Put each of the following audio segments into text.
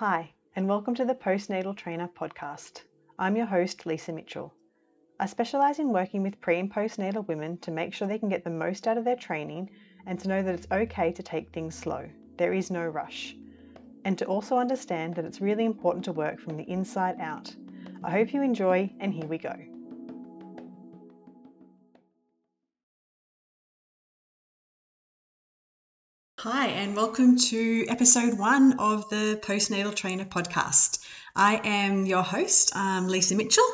Hi, and welcome to the Postnatal Trainer podcast. I'm your host, Lisa Mitchell. I specialise in working with pre and postnatal women to make sure they can get the most out of their training and to know that it's okay to take things slow. There is no rush. And to also understand that it's really important to work from the inside out. I hope you enjoy, and here we go. Hi, and welcome to episode one of the Postnatal Trainer podcast. I am your host, um, Lisa Mitchell.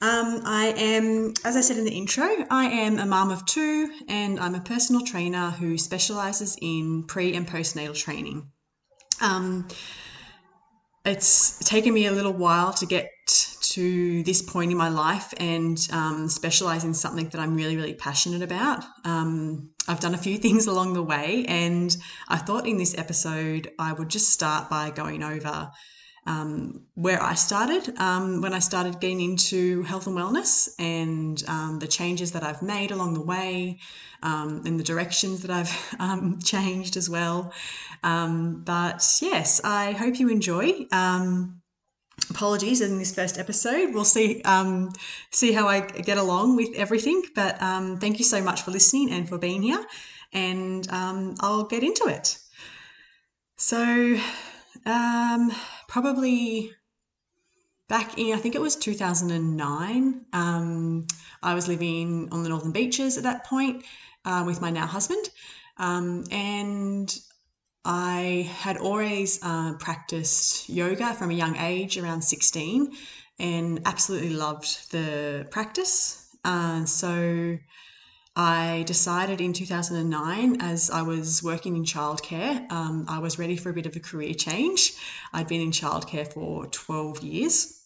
Um, I am, as I said in the intro, I am a mum of two and I'm a personal trainer who specialises in pre and postnatal training. Um, it's taken me a little while to get to this point in my life and um, specialize in something that I'm really, really passionate about. Um, I've done a few things along the way, and I thought in this episode I would just start by going over um, where I started um, when I started getting into health and wellness and um, the changes that I've made along the way um, and the directions that I've um, changed as well. Um, but yes, I hope you enjoy. apologies in this first episode. We'll see see how I get along with everything. But thank you so much for listening and for being here. And I'll get into it. So um, probably back in, I think it was 2009. Um, I was living on the Northern Beaches at that point uh, with my now husband. Um, and I had always uh, practiced yoga from a young age, around 16, and absolutely loved the practice. Uh, so I decided in 2009, as I was working in childcare, um, I was ready for a bit of a career change. I'd been in childcare for 12 years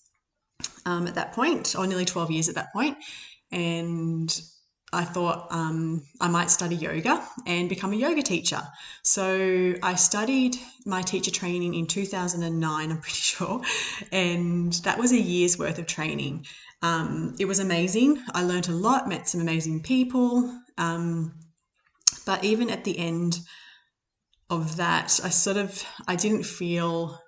um, at that point, or nearly 12 years at that point, and I thought um, I might study yoga and become a yoga teacher. So I studied my teacher training in 2009, I'm pretty sure, and that was a year's worth of training. Um, it was amazing. I learned a lot, met some amazing people. Um, but even at the end of that, I sort of I didn't feel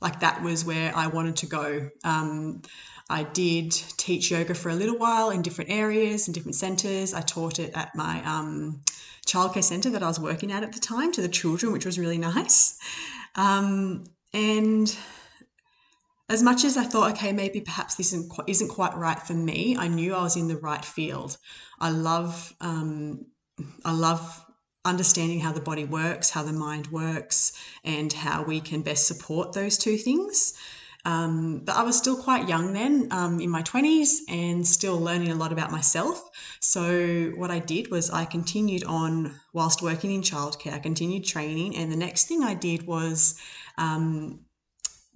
like that was where I wanted to go. Um, I did teach yoga for a little while in different areas and different centres. I taught it at my um, childcare centre that I was working at at the time to the children, which was really nice. Um, and as much as I thought, okay, maybe perhaps this isn't quite, isn't quite right for me, I knew I was in the right field. I love, um, I love understanding how the body works, how the mind works, and how we can best support those two things. Um, but I was still quite young then, um, in my 20s, and still learning a lot about myself. So, what I did was I continued on whilst working in childcare, I continued training, and the next thing I did was um,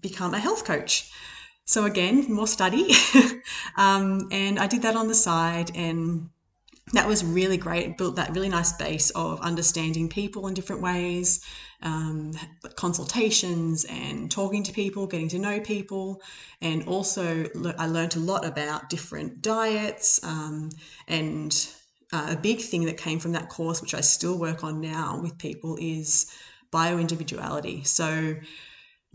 become a health coach. So again, more study, um, and I did that on the side, and that was really great. It built that really nice base of understanding people in different ways, um, consultations, and talking to people, getting to know people, and also I learned a lot about different diets um, and uh, a big thing that came from that course, which I still work on now with people, is bio individuality. So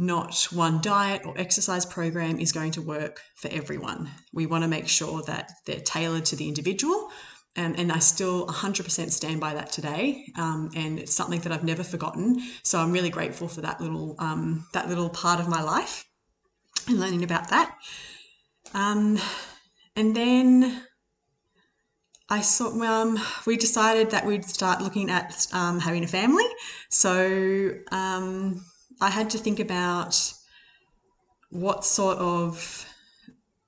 not one diet or exercise program is going to work for everyone. We want to make sure that they're tailored to the individual. Um, and I still 100% stand by that today, um, and it's something that I've never forgotten. So I'm really grateful for that little um, that little part of my life and learning about that. Um, and then I saw um, we decided that we'd start looking at um, having a family. So I had to think about what sort of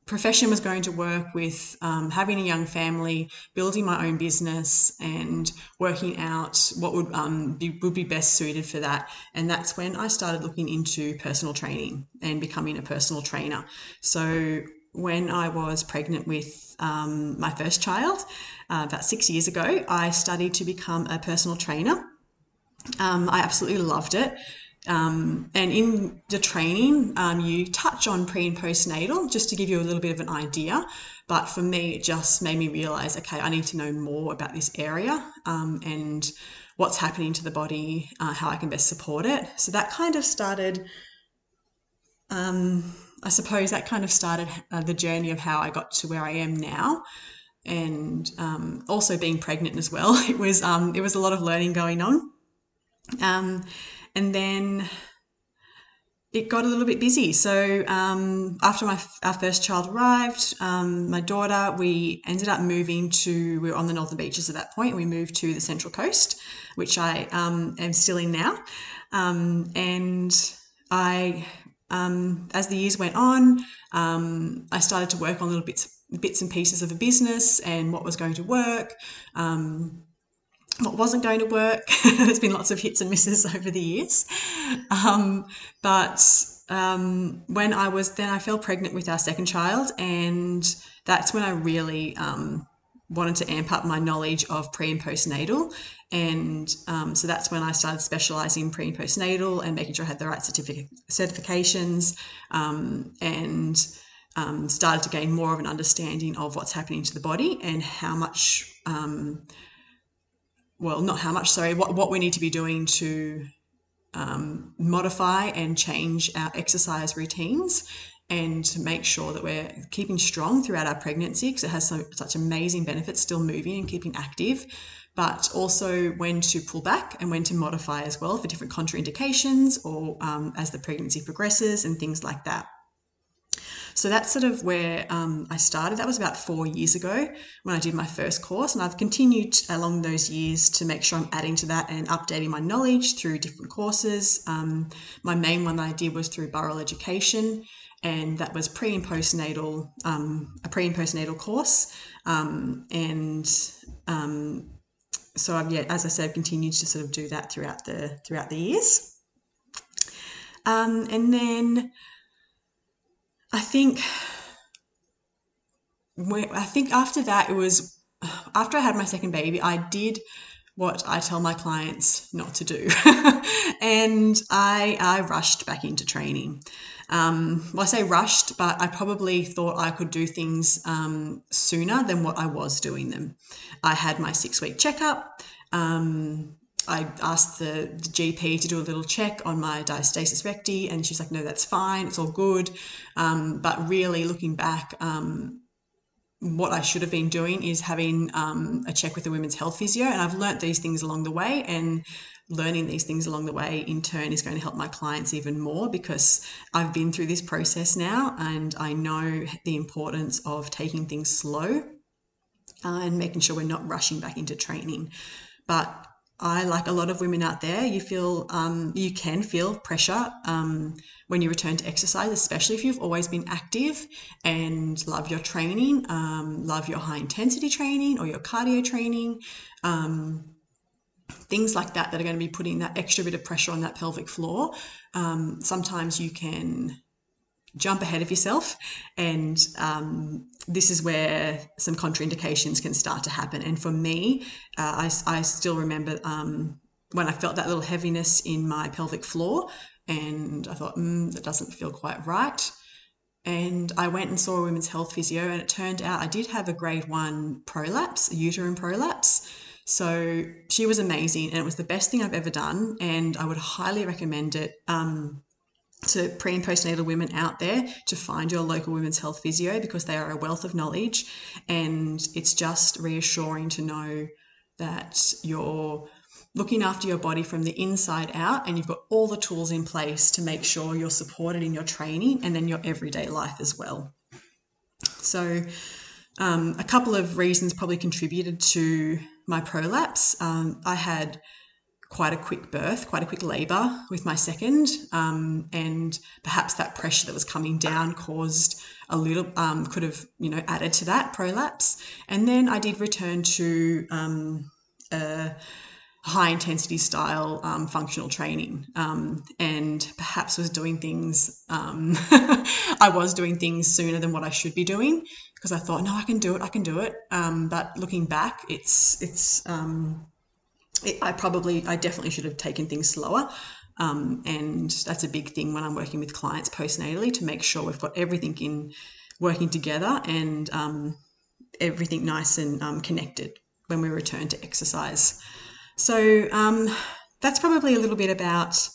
profession was going to work with um, having a young family, building my own business, and working out what would um, be, would be best suited for that. And that's when I started looking into personal training and becoming a personal trainer. So when I was pregnant with um, my first child, uh, about six years ago, I studied to become a personal trainer. Um, I absolutely loved it. Um, and in the training, um, you touch on pre and postnatal just to give you a little bit of an idea. But for me, it just made me realize okay, I need to know more about this area um, and what's happening to the body, uh, how I can best support it. So that kind of started um, I suppose that kind of started uh, the journey of how I got to where I am now. And um, also being pregnant as well, it was um, it was a lot of learning going on. Um, and then it got a little bit busy. So um, after my our first child arrived, um, my daughter, we ended up moving to. We were on the northern beaches at that point. We moved to the central coast, which I um, am still in now, um, and I. Um, as the years went on, um, I started to work on little bits, bits and pieces of a business and what was going to work what wasn't going to work. There's been lots of hits and misses over the years. Um, but um, when I was then, I fell pregnant with our second child, and that's when I really um, wanted to amp up my knowledge of pre and postnatal. And um, so that's when I started specializing in pre and postnatal and making sure I had the right certific- certifications um, and um, started to gain more of an understanding of what's happening to the body and how much um, well, not how much, sorry, what, what we need to be doing to um, modify and change our exercise routines and to make sure that we're keeping strong throughout our pregnancy because it has so, such amazing benefits still moving and keeping active but also when to pull back and when to modify as well for different contraindications or um, as the pregnancy progresses and things like that so that's sort of where um, I started. That was about four years ago when I did my first course, and I've continued along those years to make sure I'm adding to that and updating my knowledge through different courses. Um, my main one that I did was through Burrell Education, and that was pre and postnatal, um, a pre and postnatal course, um, and um, so I've yeah, as I said, continued to sort of do that throughout the throughout the years. Um, and then I think I think after that it was after I had my second baby, I did what I tell my clients not to do, and I I rushed back into training. Um, well, I say rushed, but I probably thought I could do things um, sooner than what I was doing them. I had my six week checkup. Um, I asked the, the, GP to do a little check on my diastasis recti, and she's like, "No, that's fine. It's all good." Um, but really, looking back, um, what I should have been doing is having um, a check with the women's health physio, and I've learnt these things along the way, and learning these things along the way in turn is going to help my clients even more because I've been through this process now, and I know the importance of taking things slow uh, and making sure we're not rushing back into training. But I, like a lot of women out there, you feel um, you can feel pressure um, when you return to exercise, especially if you've always been active and love your training, um, love your high intensity training or your cardio training, um, things like that that are going to be putting that extra bit of pressure on that pelvic floor. Um, sometimes you can jump ahead of yourself. And um, this is where some contraindications can start to happen. And for me uh, I, I, still remember um, when i felt that little heaviness in my pelvic floor and i thought mm, that doesn't feel quite right. And i went and saw a women's health physio and it turned out i did have a grade one prolapse uterine prolapse. So she was amazing and it was the best thing i've ever done and i would highly recommend it. Um, to pre and postnatal women out there to find your local women's health physio because they are a wealth of knowledge and it's just reassuring to know that you're looking after your body from the inside out and you've got all the tools in place to make sure you're supported in your training and then your everyday life as well. So, um, a couple of reasons probably contributed to my prolapse. Um, I had quite a quick birth, quite a quick labour with my second, um, and perhaps that pressure that was coming down caused a little, um, could have, you know, added to that prolapse. And then I did return to um, a high intensity style um, functional training, um, and perhaps was doing things, um, I was doing things sooner than what I should be doing because I thought, no, I can do it, I can do it. but looking back, it's it's it, I probably, I definitely should have taken things slower. Um, and that's a big thing when I'm working with clients postnatally to make sure we've got everything in working together and um, everything nice and um, connected when we return to exercise. So um, that's probably a little bit about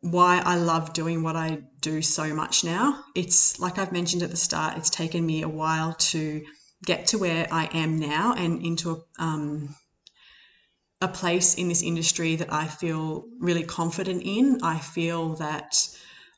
why I love doing what I do so much now. It's like I've mentioned at the start, it's taken me a while to get to where I am now and into a, um, a place in this industry that I feel really confident in. I feel that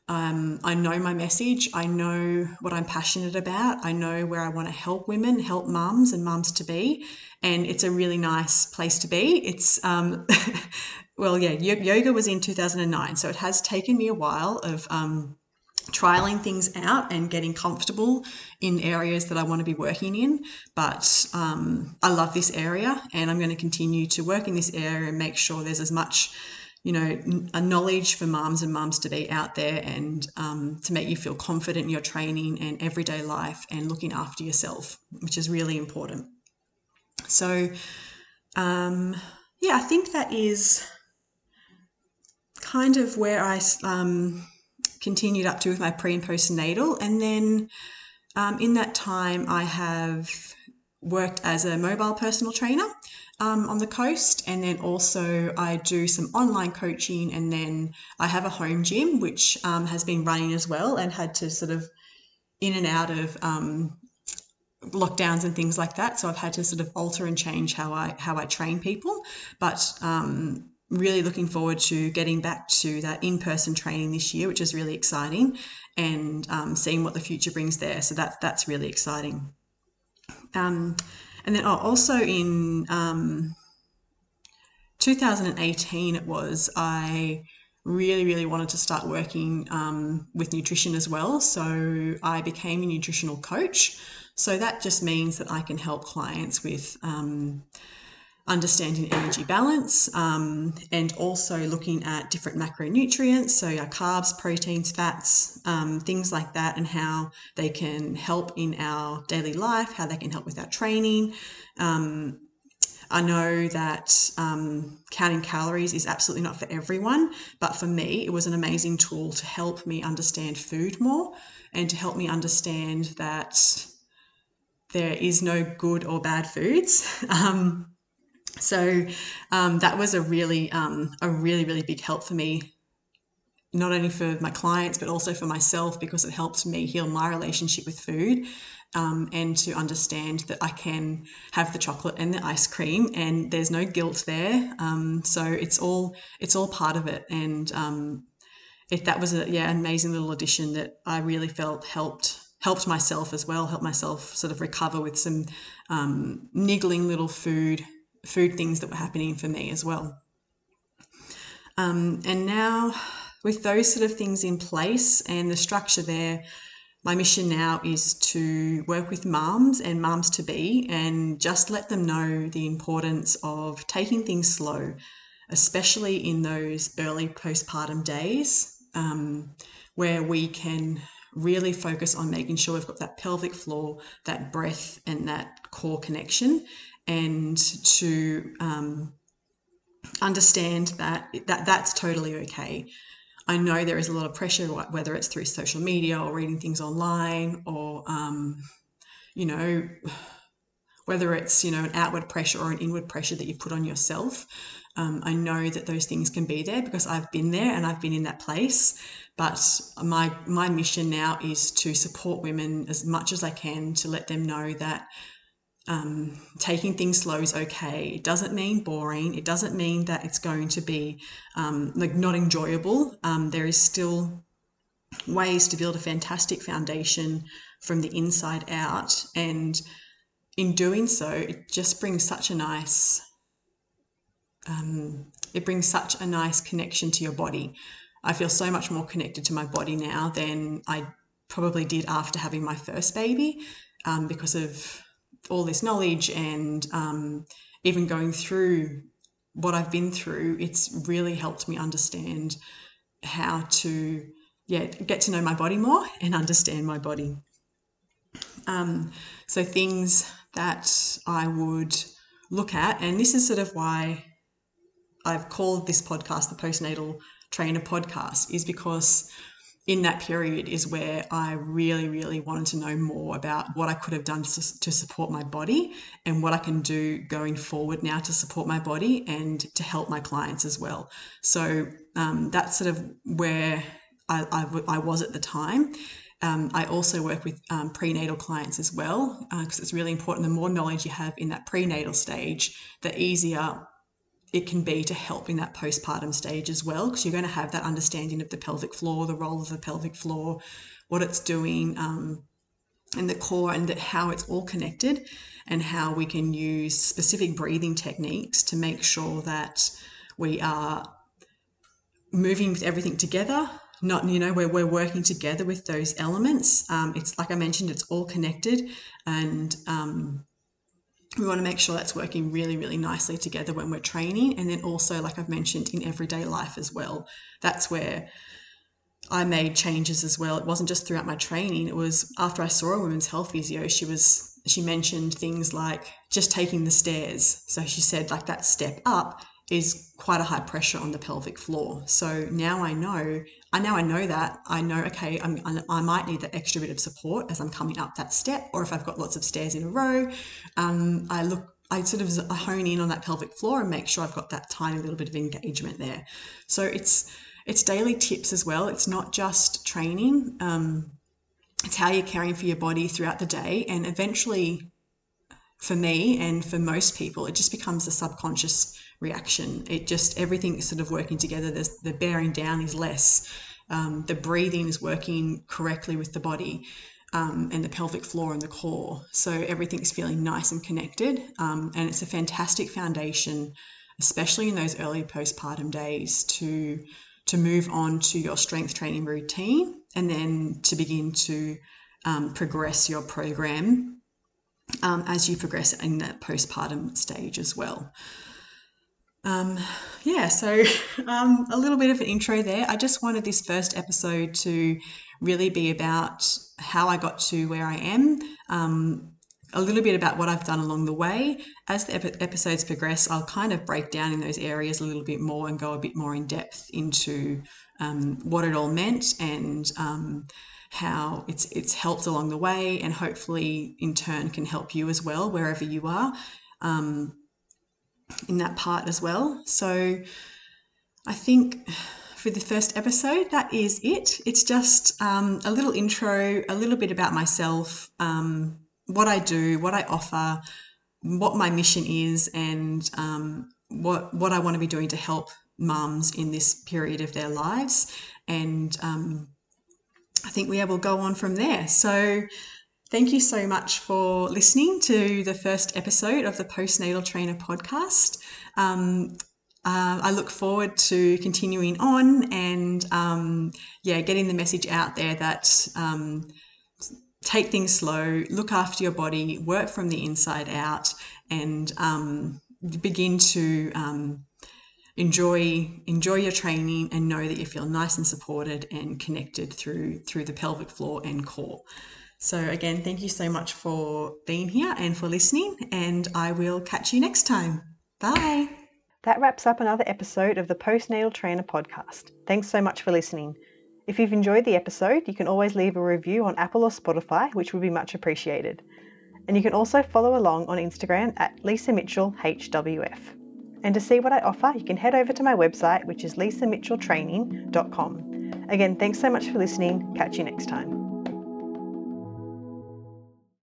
um, I know my message. I know what I'm passionate about. I know where I want to help women, help mums and mums to be. And it's a really nice place to be. It's, um, well, yeah, yoga was in 2009. So it has taken me a while of um, trialing things out and getting comfortable in areas that I want to be working in. But um, I love this area and I'm going to continue to work in this area and make sure there's as much, you know, a knowledge for moms and moms to be out there and um, to make you feel confident in your training and everyday life and looking after yourself, which is really important. So, um, yeah, I think that is kind of where I um, continued up to with my pre and postnatal. And then um, in that time, I have worked as a mobile personal trainer um, on the coast. And then also, I do some online coaching. And then I have a home gym, which um, has been running as well and had to sort of in and out of um, lockdowns and things like that. So I've had to sort of alter and change how I how I train people. But um, really looking forward to getting back to that in person training this year, which is really exciting, and um, seeing what the future brings there. So that's that's really exciting. Um, and then oh, also in um, 2018, it was I really really wanted to start working um, with nutrition as well. So I became a nutritional coach. So that just means that I can help clients with um, understanding energy balance um, and also looking at different macronutrients, so our carbs, proteins, fats, um, things like that, and how they can help in our daily life, how they can help with our training. Um, I know that um, counting calories is absolutely not for everyone, but for me, it was an amazing tool to help me understand food more and to help me understand that there is no good or bad foods. Um, so um, that was a really um, a really really big help for me not only for my clients but also for myself because it helped me heal my relationship with food um, and to understand that I can have the chocolate and the ice cream and there's no guilt there. Um, so it's all it's all part of it. And um, that was a yeah amazing little addition that I really felt helped helped myself as well helped myself sort of recover with some um, niggling little food food things that were happening for me as well. Um, and now, with those sort of things in place and the structure there, my mission now is to work with moms and moms to be and just let them know the importance of taking things slow, especially in those early postpartum days um, where we can really focus on making sure we've got that pelvic floor, that breath, and that core connection and to um, understand that, that that's totally okay. I know there is a lot of pressure, whether it's through social media or reading things online or, um, you know, whether it's, you know, an outward pressure or an inward pressure that you put on yourself. Um, I know that those things can be there because I've been there and I've been in that place. But my my mission now is to support women as much as I can to let them know that um, taking things slow is okay. It doesn't mean boring. It doesn't mean that it's going to be um, like not enjoyable. Um, there is still ways to build a fantastic foundation from the inside out, and in doing so, it just brings such a nice. Um, it brings such a nice connection to your body. I feel so much more connected to my body now than I probably did after having my first baby um, because of all this knowledge and um, even going through what I've been through, it's really helped me understand how to yeah get to know my body more and understand my body. Um, so things that I would look at, and this is sort of why I've called this podcast the postnatal trainer podcast, is because in that period is where I really, really wanted to know more about what I could have done to, support my body and what I can do going forward now to support my body and to help my clients as well. So um, that's sort of where I was at the time. Um, I also work with um, prenatal clients as well because uh, it's really important. The more knowledge you have in that prenatal stage, the easier it can be to help in that postpartum stage as well, because you're going to have that understanding of the pelvic floor, the role of the pelvic floor, what it's doing, um, and the core, and how it's all connected, and how we can use specific breathing techniques to make sure that we are moving with everything together. Not, you know, where we're working together with those elements. Um, it's like I mentioned, it's all connected, and um, we want to make sure that's working really, really nicely together when we're training. And then also, like I've mentioned, in everyday life as well. That's where I made changes as well. It wasn't just throughout my training, it was after I saw a women's health physio, she was she mentioned things like just taking the stairs. So she said like that step up is quite a high pressure on the pelvic floor. So now I know, I now I know that I know, okay, I'm, i might need that extra bit of support as I'm coming up that step, or if I've got lots of stairs in a row, um, I look, I sort of hone in on that pelvic floor and make sure I've got that tiny little bit of engagement there. So it's it's daily tips as well. It's not just training. Um, it's how you're caring for your body throughout the day, and eventually, for me and for most people, it just becomes a subconscious reaction. It just everything is sort of working together. There's, the bearing down is less. Um, the breathing is working correctly with the body. Um, and the pelvic floor and the core. So everything's feeling nice and connected. Um, and it's a fantastic foundation, especially in those early postpartum days, to to move on to your strength training routine and then to begin to um, progress your program um, as you progress in that postpartum stage as well. Um, yeah, so um, a little bit of an intro there. I just wanted this first episode to really be about how I got to where I am, um, a little bit about what I've done along the way. As the ep- episodes progress, I'll kind of break down in those areas a little bit more and go a bit more in depth into um, what it all meant and um, how it's it's helped along the way, and hopefully in turn can help you as well wherever you are. Um, in that part as well. So I think for the first episode, that is it. It's just um, a little intro, a little bit about myself, um, what I do, what I offer, what my mission is, and um, what what I want to be doing to help mums in this period of their lives. And um, I think we will go on from there. So Thank you so much for listening to the first episode of the Postnatal Trainer podcast. Um, uh, I look forward to continuing on and um, yeah, getting the message out there that um, take things slow, look after your body, work from the inside out, and um, begin to um, enjoy enjoy your training and know that you feel nice and supported and connected through through the pelvic floor and core. So, again, thank you so much for being here and for listening, and I will catch you next time. Bye. That wraps up another episode of the Postnatal Trainer podcast. Thanks so much for listening. If you've enjoyed the episode, you can always leave a review on Apple or Spotify, which would be much appreciated. And you can also follow along on Instagram at Lisa Mitchell HWF. And to see what I offer, you can head over to my website, which is lisamitchelltraining.com. Again, thanks so much for listening. Catch you next time.